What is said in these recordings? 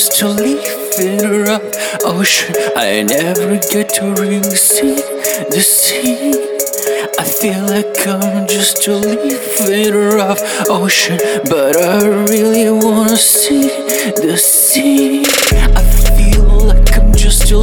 just to leave it rough ocean. I never get to really see the sea. I feel like I'm just to leave a rough ocean, but I really wanna see the sea. I feel like I'm just to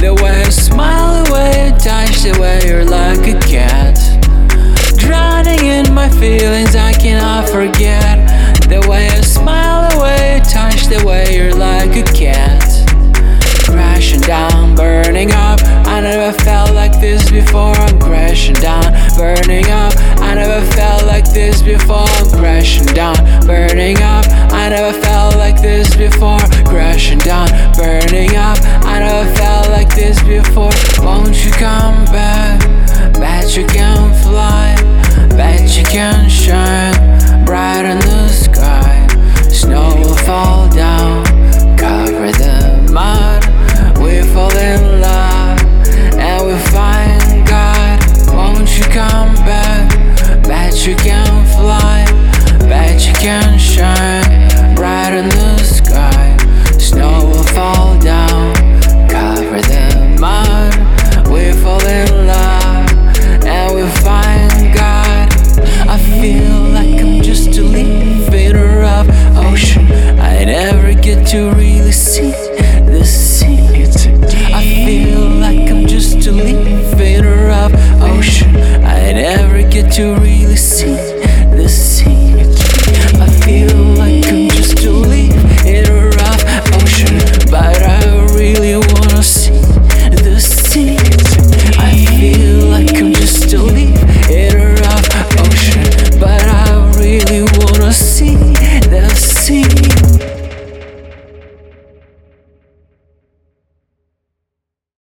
the way you smile, the way you touch, the way you're like a cat. Drowning in my feelings, I cannot forget the way you smile, the way you touch, the way you're like a cat. Crashing down, burning up. I never felt like this before. I'm crashing down, burning up. I never felt like this before. I'm crashing down, burning up. I never felt like this before. Crashing down, burning like before. to really see the sea. it's a deep. I feel like I'm just a leaf in a rough ocean. I never get to really see.